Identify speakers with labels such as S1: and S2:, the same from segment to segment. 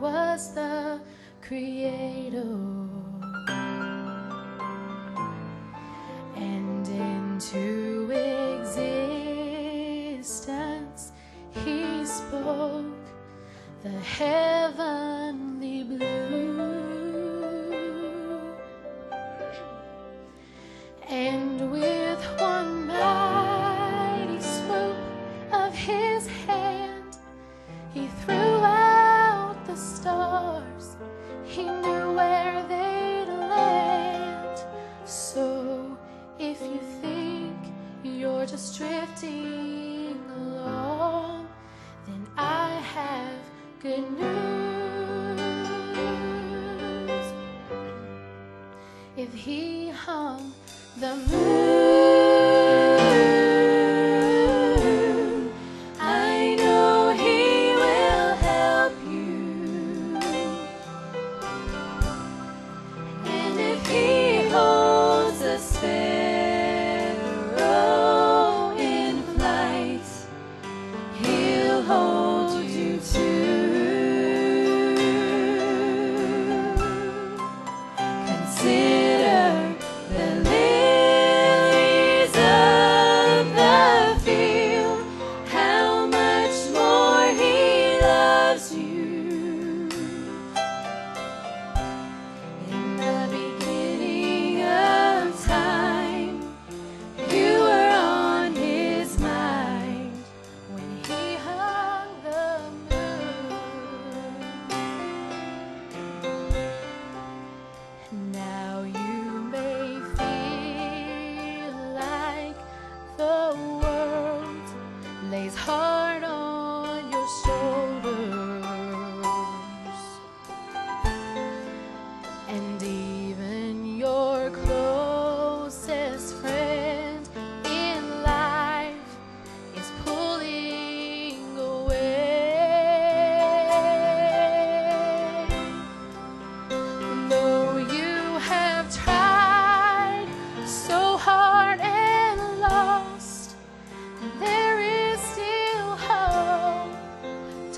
S1: was the creator. just drifting along, then I have good news. If he hung the moon.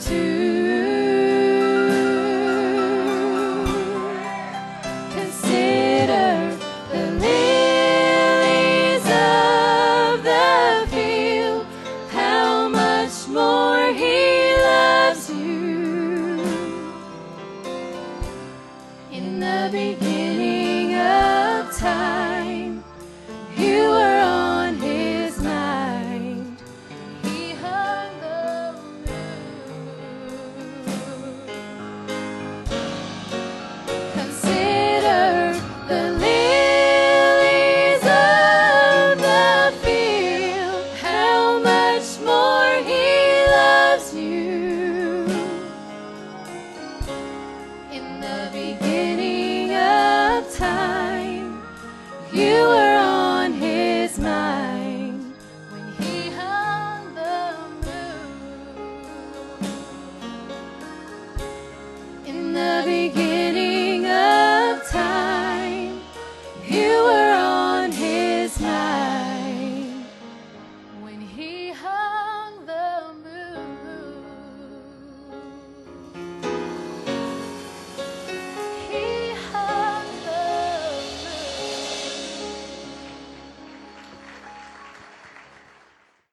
S1: to time. You were